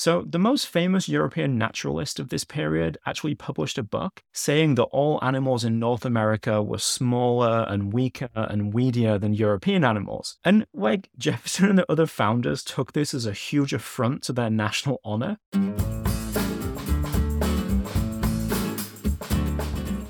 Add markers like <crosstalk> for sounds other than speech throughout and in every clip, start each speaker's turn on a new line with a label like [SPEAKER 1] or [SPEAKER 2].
[SPEAKER 1] So, the most famous European naturalist of this period actually published a book saying that all animals in North America were smaller and weaker and weedier than European animals. And like <laughs> Jefferson and the other founders took this as a huge affront to their national honor.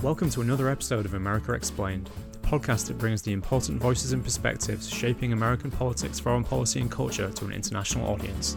[SPEAKER 1] Welcome to another episode of America Explained, the podcast that brings the important voices and perspectives shaping American politics, foreign policy, and culture to an international audience.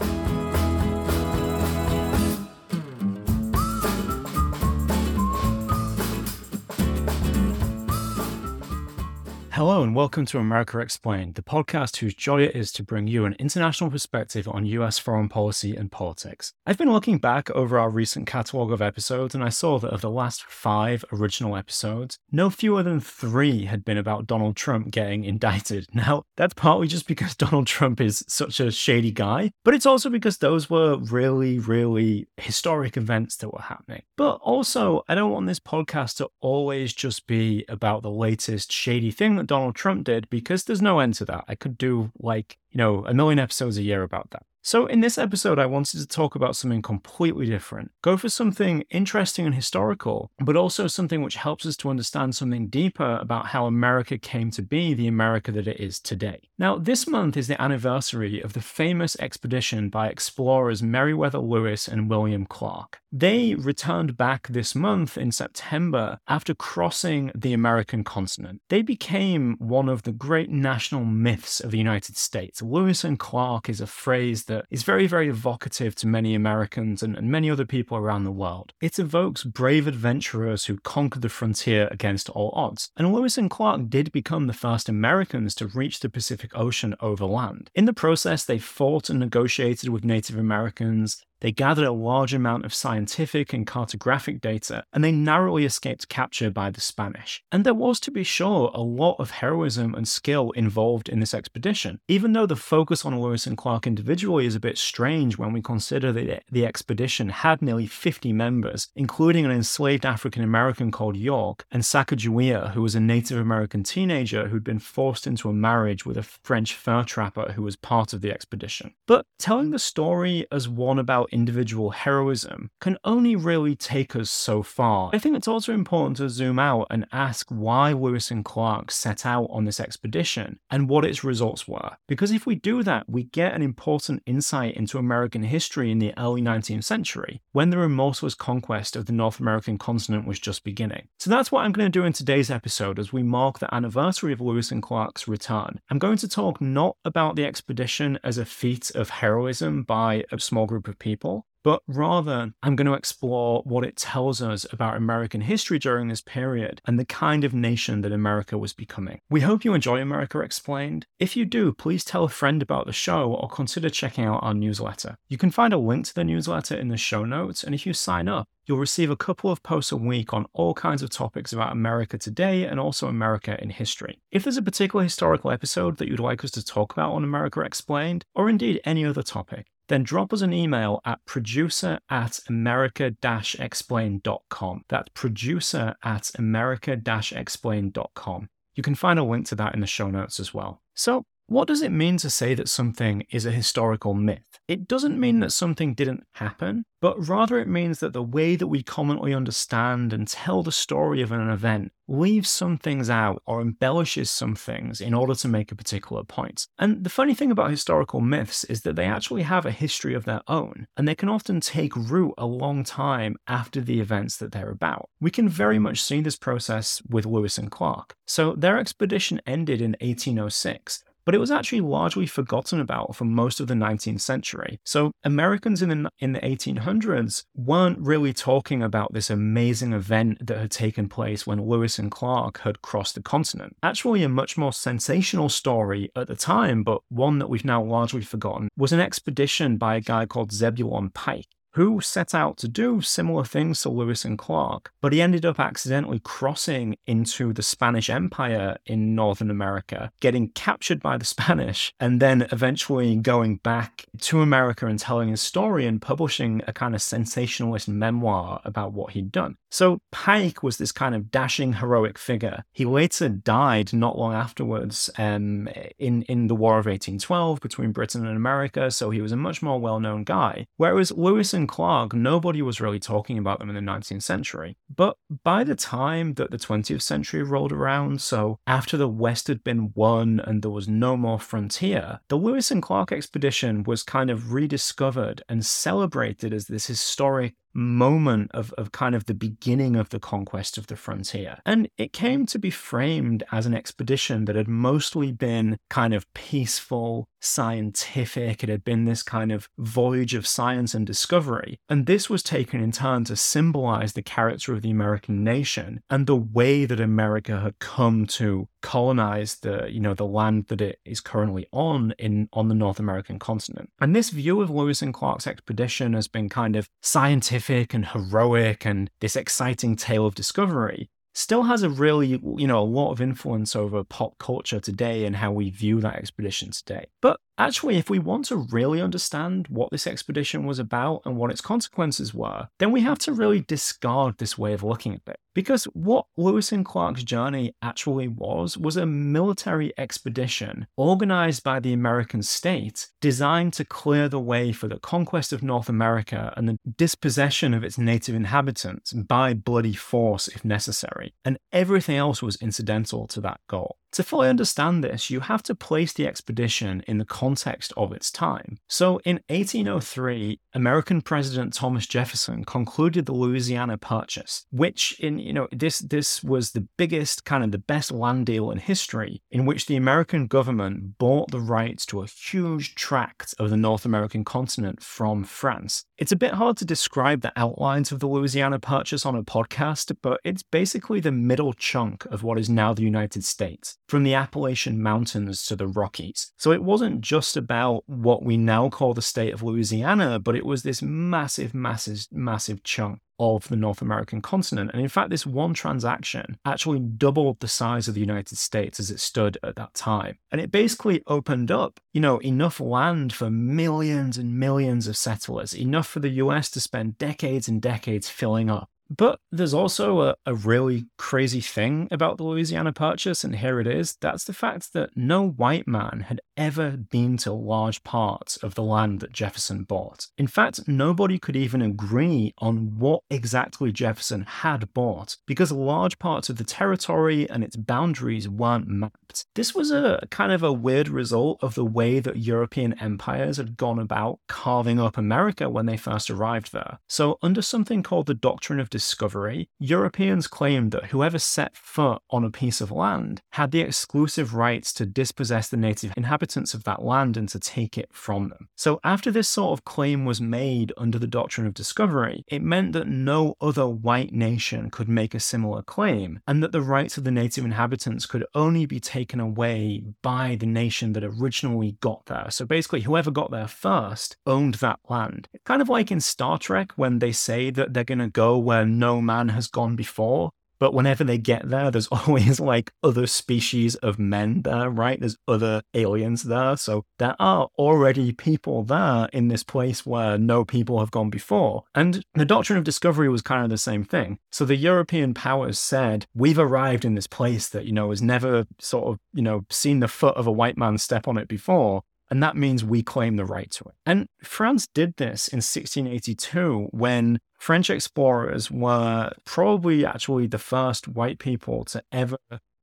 [SPEAKER 1] Hello and welcome to America Explained, the podcast whose joy it is to bring you an international perspective on US foreign policy and politics. I've been looking back over our recent catalogue of episodes and I saw that of the last five original episodes, no fewer than three had been about Donald Trump getting indicted. <laughs> Now, that's partly just because <laughs> Donald Trump is such a shady guy, but it's also because those were really, really historic events that were happening. But also, I don't want this podcast to always just be about the latest shady thing that Donald Trump did because there's no end to that. I could do like, you know, a million episodes a year about that. So, in this episode, I wanted to talk about something completely different. Go for something interesting and historical, but also something which helps us to understand something deeper about how America came to be the America that it is today. Now, this month is the anniversary of the famous expedition by explorers Meriwether Lewis and William Clark. They returned back this month in September after crossing the American continent. They became one of the great national myths of the United States. Lewis and Clark is a phrase that is very, very evocative to many Americans and, and many other people around the world. It evokes brave adventurers who conquered the frontier against all odds. And Lewis and Clark did become the first Americans to reach the Pacific Ocean overland. In the process, they fought and negotiated with Native Americans. They gathered a large amount of scientific and cartographic data, and they narrowly escaped capture by the Spanish. And there was, to be sure, a lot of heroism and skill involved in this expedition, even though the focus on Lewis and Clark individually is a bit strange when we consider that the expedition had nearly 50 members, including an enslaved African American called York, and Sacagawea, who was a Native American teenager who'd been forced into a marriage with a French fur trapper who was part of the expedition. But telling the story as one about individual heroism can only really take us so far. I think it's also important to zoom out and ask why Lewis and Clark set out on this expedition and what its results were. Because if we do that, we get an important insight into American history in the early 19th century, when the remorseless conquest of the North American continent was just beginning. So that's what I'm going to do in today's episode as we mark the anniversary of Lewis and Clark's return. I'm going to talk not about the expedition as a feat of heroism by a small group of people people but rather I'm going to explore what it tells us about American history during this period and the kind of nation that America was becoming. We hope you enjoy America Explained. If you do, please tell a friend about the show or consider checking out our newsletter. You can find a link to the newsletter in the show notes, and if you sign up, you'll receive a couple of posts a week on all kinds of topics about America today and also America in history. If there's a particular historical episode that you'd like us to talk about on America Explained, or indeed any other topic, then drop us an email at producer at america explain.com. That's producer at america explain.com. You can find a link to that in the show notes as well. So, what does it mean to say that something is a historical myth? It doesn't mean that something didn't happen, but rather it means that the way that we commonly understand and tell the story of an event leaves some things out or embellishes some things in order to make a particular point. And the funny thing about historical myths is that they actually have a history of their own, and they can often take root a long time after the events that they're about. We can very much see this process with Lewis and Clark. So their expedition ended in 1806 but it was actually largely forgotten about for most of the 19th century. So Americans in the, in the 1800s weren't really talking about this amazing event that had taken place when Lewis and Clark had crossed the continent. Actually, a much more sensational story at the time, but one that we've now largely forgotten, was an expedition by a guy called Zebulon Pike. Who set out to do similar things to Lewis and Clark, but he ended up accidentally crossing into the Spanish Empire in Northern America, getting captured by the <laughs> Spanish, and then eventually going back to America and telling his story and publishing a kind of sensationalist memoir about what he'd done. So Pike was this kind of dashing, heroic figure. He later died not long afterwards um, in, in the War of 1812 between Britain and America, so he was a much more well known guy. Whereas Lewis and Clark, nobody was really talking about them in the 19th century. But by the time that the 20th century rolled around, so after the West had been won and there was no more frontier, the Lewis and Clark expedition was kind of rediscovered and celebrated as this historic moment of, of kind of the beginning of the conquest of the frontier. And it came to be framed as an expedition that had mostly been kind of peaceful, scientific. It had been this kind of voyage of science and discovery. And this was taken in turn to symbolize the character of the American nation and the way that America had come to colonize the, you know, the land that it is currently on in on the North American continent. And this view of Lewis and Clark's expedition has been kind of scientific and heroic and this exciting tale of discovery still has a really, you know, a lot of influence over pop culture today and how we view that expedition today. But actually, if we want to really understand what this expedition was about and what its consequences were, then we have to really discard this way of looking at it. Because what Lewis and Clark's journey actually was, was a military expedition organized by the American state designed to clear the way for the conquest of North America and the dispossession of its native inhabitants by bloody force if necessary. And everything else was incidental to that goal. To fully understand this, you have to place the expedition in the context of its time. So in 1803, American President Thomas Jefferson concluded the Louisiana Purchase, which in you know this this was the biggest kind of the best land deal in history in which the American government bought the rights to a huge tract of the North American continent from France. It's a bit hard to describe the outlines of the Louisiana Purchase on a podcast, but it's basically the middle chunk of what is now the United States from the Appalachian Mountains to the Rockies. So it wasn't just about what we now call the state of Louisiana, but it was this massive, massive, massive chunk of the North American continent. And in fact, this one transaction actually doubled the size of the United States as it stood at that time. And it basically opened up, you know, enough land for millions and millions of settlers, enough for the US to spend decades and decades filling up. But there's also a, a really crazy thing about the Louisiana Purchase, and here it is. That's the fact that no white man had ever been to large parts of the land that Jefferson bought. In fact, nobody could even agree on what exactly Jefferson had bought, because large parts of the territory and its boundaries weren't mapped. This was a kind of a weird result of the way that European empires had gone about carving up America when they first arrived there. So, under something called the Doctrine of discovery, Europeans claimed that whoever set foot on a piece of land had the exclusive rights to dispossess the native inhabitants of that land and to take it from them. So, after this sort of claim was made under the doctrine of discovery, it meant that no other white nation could make a similar claim, and that the rights of the native inhabitants could only be taken away by the nation that originally got there. So, basically, whoever got there first owned that land. Kind of like in Star Trek when they say that they're going to go where no man has gone before. But whenever they get there, there's <laughs> always like other species of men there, right? There's other aliens there. So there are already people there in this place where no people have gone before. And the doctrine of discovery was kind of the same thing. So the European powers said, we've arrived in this place that, you know, has never sort of, you know, seen the foot of a white man step on it before and that means we claim the right to it. And France did this in 1682 when French explorers were probably actually the first white people to ever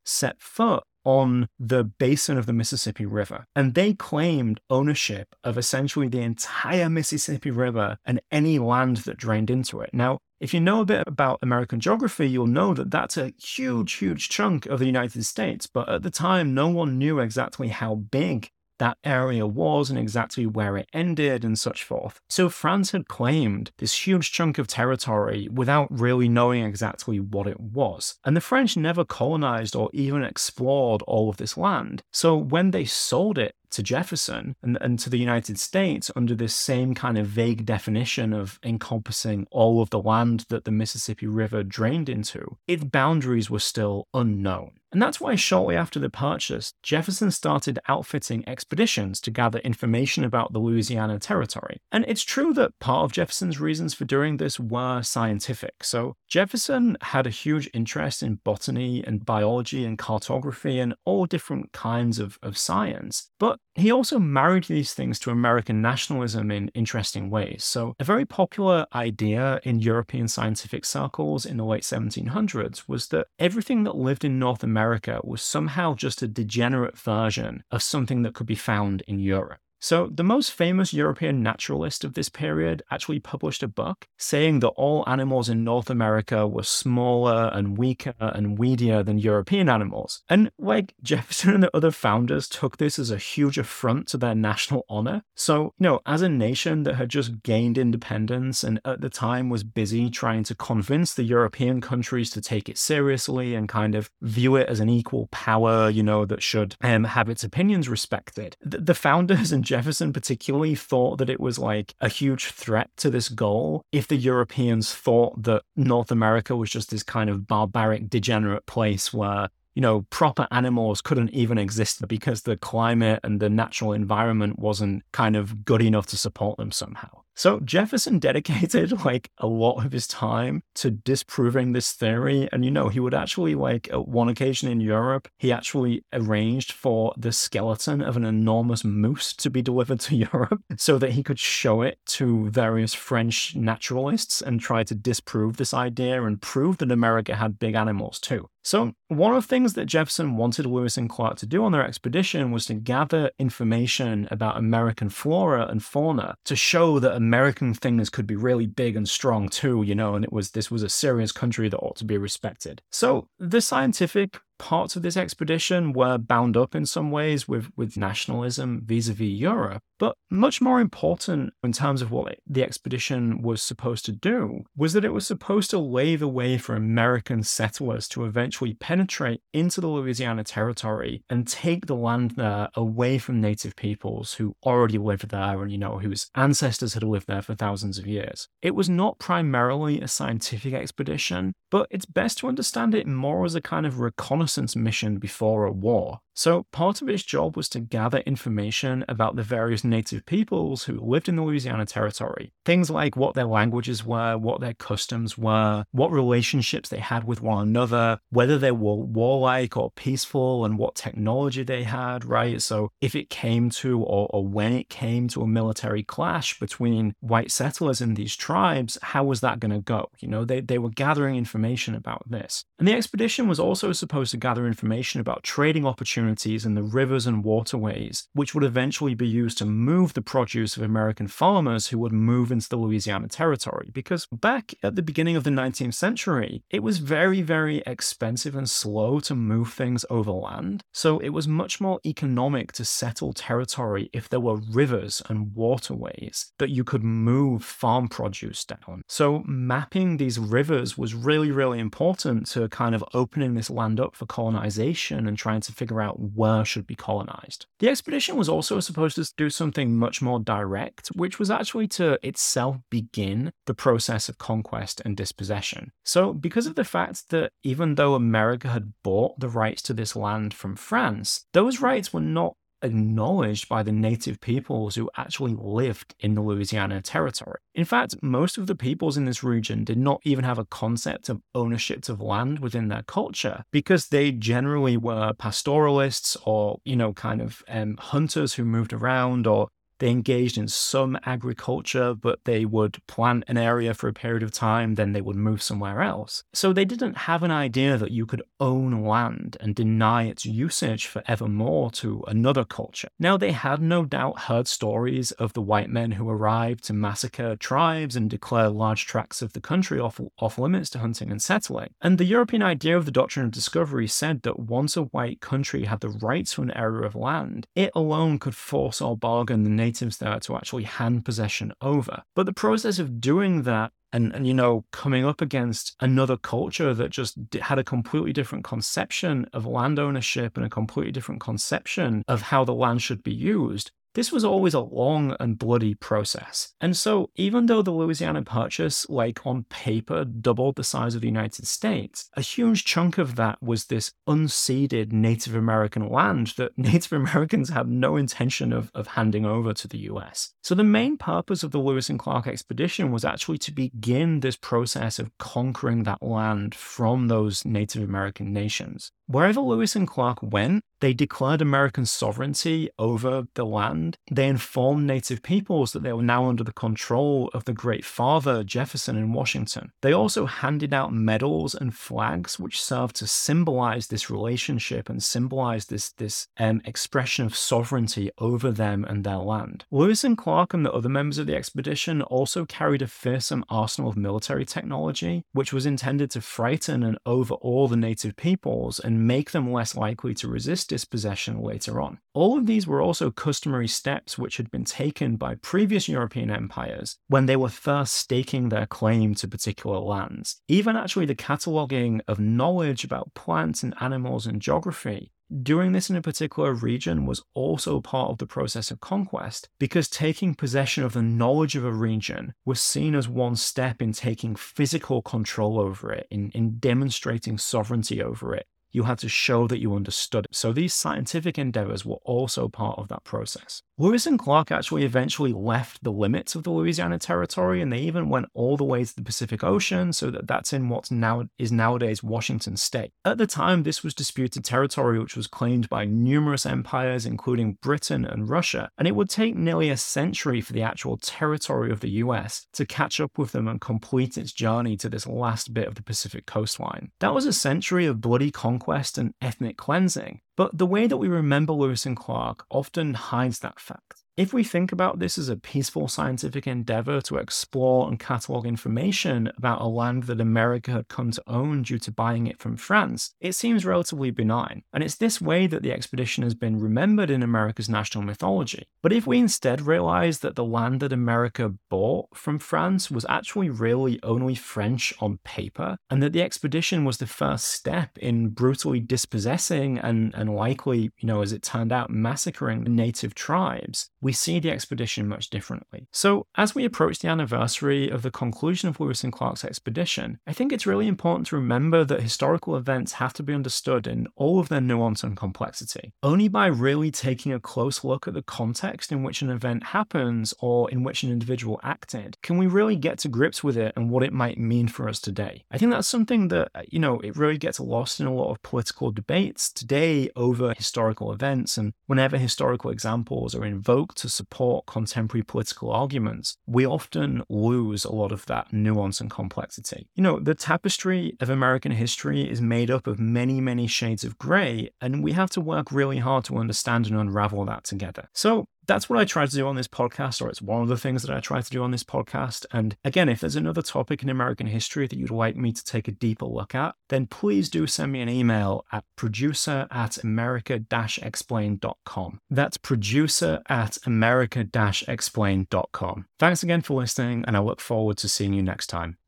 [SPEAKER 1] set foot on the basin of the Mississippi River. And they claimed ownership of essentially the entire Mississippi River and any land that drained into it. Now, if you know a bit about American geography, you'll know that that's a huge, huge chunk of the United States. But at the time, no one knew exactly how big that area was and exactly where it ended and such forth. So France had claimed this huge chunk of territory without really knowing exactly what it was. And the French never colonized or even explored all of this land. So when they sold it to Jefferson and, and to the United States under this same kind of vague definition of encompassing all of the land that the Mississippi River drained into, its boundaries were still unknown. And that's why shortly after the purchase, Jefferson started outfitting expeditions to gather information about the Louisiana Territory. And it's true that part of Jefferson's reasons for doing this were scientific. So Jefferson had a huge interest in botany and biology and cartography and all different kinds of, of science. But he also married these things to American nationalism in interesting ways. So, a very popular idea in European scientific circles in the late 1700s was that everything that lived in North America was somehow just a degenerate version of something that could be found in Europe. So, the most famous European naturalist of this period actually published a book saying that all animals in North America were smaller and weaker and weedier than European animals. And like <laughs> Jefferson and the other founders took this as a huge affront to their national honor. So, you know, as a nation that had just gained independence and at the time was busy trying to convince the European countries to take it seriously and kind of view it as an equal power, you know, that should um, have its opinions respected, the, the founders <laughs> and Jefferson particularly thought that it was like a huge threat to this goal if the Europeans thought that North America was just this kind of barbaric, degenerate place where you know, proper animals couldn't even exist because the climate and the natural environment wasn't kind of good enough to support them somehow. So Jefferson dedicated <laughs> like a lot of his time to disproving this theory. And, you know, he would actually, like, at one occasion in Europe, he actually arranged for the skeleton of an enormous moose to be delivered to <laughs> Europe so that he could show it to various French naturalists and try to disprove this idea and prove that America had big animals too. So, one of the things that Jefferson wanted Lewis and Clark to do on their expedition was to gather information about American flora and fauna to show that American things could be really big and strong too, you know, and it was this was a serious country that ought to be respected. So, the scientific parts of this expedition were bound up in some ways with, with nationalism vis a vis Europe. But much more important in terms of what the expedition was supposed to do was that it was supposed to lay the way for American settlers to eventually penetrate into the Louisiana territory and take the land there away from native peoples who already lived there and, you know, whose ancestors had lived there for thousands of years. It was not primarily a scientific expedition, but it's best to understand it more as a kind of reconnaissance mission before a war. So, part of its job was to gather information about the various native peoples who lived in the Louisiana Territory. Things like what their languages were, what their customs were, what relationships they had with one another, whether they were warlike or peaceful, and what technology they had, right? So, if it came to, or, or when it came to a military clash between white settlers and these tribes, how was that going to go? You know, they, they were gathering information about this. And the expedition was also supposed to gather information about trading opportunities communities and the rivers and waterways, which would eventually be used to move the produce of American farmers who would move into the Louisiana Territory. Because back at the beginning of the 19th century, it was very, very expensive and slow to move things overland. So it was much more economic to settle territory if there were rivers and waterways that you could move farm produce down. So mapping these rivers was really, really important to kind of opening this land up for colonization and trying to figure out where should be colonized. The expedition was also supposed to do something much more direct, which was actually to itself begin the process of conquest and dispossession. So, because of the fact that even though America had bought the rights to this land from France, those rights were not acknowledged by the native peoples who actually lived in the Louisiana territory. In fact, most of the peoples in this region did not even have a concept of ownership of land within their culture because they generally were pastoralists or, you know, kind of um, hunters who moved around or they engaged in some agriculture, but they would plant an area for a period of time, then they would move somewhere else. So they didn't have an idea that you could own land and deny its usage forevermore to another culture. Now, they had no doubt heard stories of the white men who arrived to massacre tribes and declare large tracts of the country off, off limits to hunting and settling. And the European idea of the doctrine of discovery said that once a white country had the right to an area of land, it alone could force or bargain the natives there to actually hand possession over. But the process of doing that and, and you know, coming up against another culture that just had a completely different conception of land ownership and a completely different conception of how the land should be used, this was always a long and bloody process. And so, even though the Louisiana Purchase, like on paper, doubled the size of the United States, a huge chunk of that was this unceded Native American land that <laughs> Native Americans had no intention of, of handing over to the US. So, the main purpose of the Lewis and Clark expedition was actually to begin this process of conquering that land from those Native American nations. Wherever Lewis and Clark went, they declared American sovereignty over the land. They informed Native peoples that they were now under the control of the Great Father, Jefferson, in Washington. They also handed out medals and flags which served to symbolize this relationship and symbolize this, this um, expression of sovereignty over them and their land. Lewis and Clark and the other members of the expedition also carried a fearsome arsenal of military technology, which was intended to frighten and overawe the native peoples and make them less likely to resist dispossession later on. All of these were also customary steps which had been taken by previous European empires when they were first staking their claim to particular lands. Even actually the cataloguing of knowledge about plants and animals and geography Doing this in a particular region was also part of the process of conquest because taking possession of the knowledge of a region was seen as one step in taking physical control over it, in, in demonstrating sovereignty over it, you had to show that you understood it. So these scientific endeavors were also part of that process. Lewis and Clark actually eventually left the limits of the Louisiana Territory and they even went all the way to the Pacific Ocean so that that's in what now is nowadays Washington state. At the time this was disputed territory which was claimed by numerous empires including Britain and Russia and it would take nearly a century for the actual territory of the US to catch up with them and complete its journey to this last bit of the Pacific coastline. That was a century of bloody conquest and ethnic cleansing, but the way that we remember Lewis and Clark often hides that fact. If we think about this as a peaceful scientific endeavor to explore and catalog information about a land that America had come to own due to buying it from France, it seems relatively benign. And it's this way that the expedition has been remembered in America's national mythology. But if we instead realize that the land that America bought from France was actually really only French on paper, and that the expedition was the first step in brutally dispossessing and, and likely, you know, as it turned out, massacring native tribes, we see the expedition much differently. So, as we approach the anniversary of the conclusion of Lewis and Clark's expedition, I think it's really important to remember that historical events have to be understood in all of their nuance and complexity. Only by really taking a close look at the context in which an event happens or in which an individual acted can we really get to grips with it and what it might mean for us today. I think that's something that, uh, you know, it really gets lost in a lot of political debates today over historical events and whenever historical examples are invoked to support contemporary political arguments, we often lose a lot of that nuance and complexity. You know, the tapestry of American history is made up of many, many shades of grey, and we have to work really hard to understand and unravel that together. So, that's what I try to do on this podcast, or it's one of the things that I try to do on this podcast. And again, if there's another topic in American history that you'd like me to take a deeper look at, then please do send me an email at producer at america explain.com. That's producer at america explain.com. Thanks again for listening, and I look forward to seeing you next time.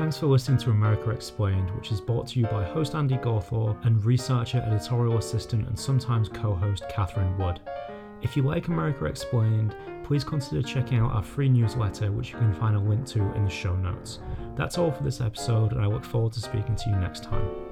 [SPEAKER 1] Thanks for listening to America Explained, which is brought to you by host Andy Gawthorpe and researcher, editorial assistant, and sometimes co host Catherine Wood. If you like America Explained, please consider checking out our free newsletter, which you can find a link to in the show notes. That's all for this episode, and I look forward to speaking to you next time.